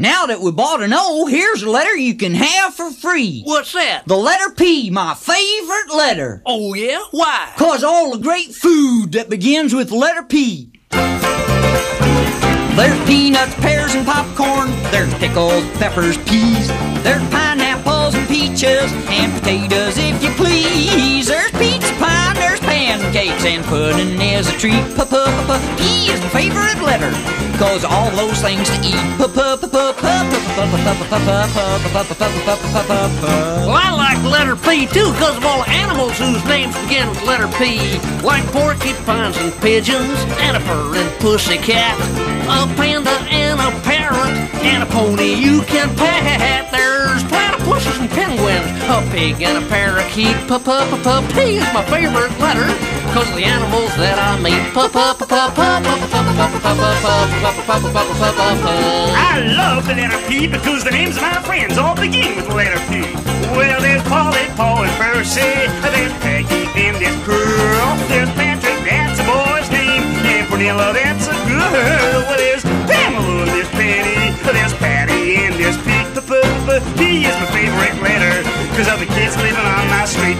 Now that we bought an O, here's a letter you can have for free. What's that? The letter P, my favorite letter. Oh, yeah? Why? Cause all the great food that begins with letter P. There's peanuts, pears, and popcorn. There's pickles, peppers, peas. There's pineapples and peaches and potatoes, if you please. Pancakes, and pudding is a treat. P is my favorite letter. Cause all those things to eat. Well, I like letter P too, because of all the animals whose names begin with letter P. Like porcupines and pigeons, and a pussycat, a panda and a parrot, and a pony you can pat. There's platypuses and penguins, a pig and a parakeet. P is my favorite letter, because the animals that I meet. I love the letter P because the names of my friends all begin with the letter P. Well, there's Polly, Paul, and Percy. There's Peggy and there's Pearl. There's Patrick, that's a boy's name. And Pernilla, that's a girl. Well, there's Pamela, there's Penny. There's Patty, and there's Pete. P is my favorite letter because of the kids living on my street.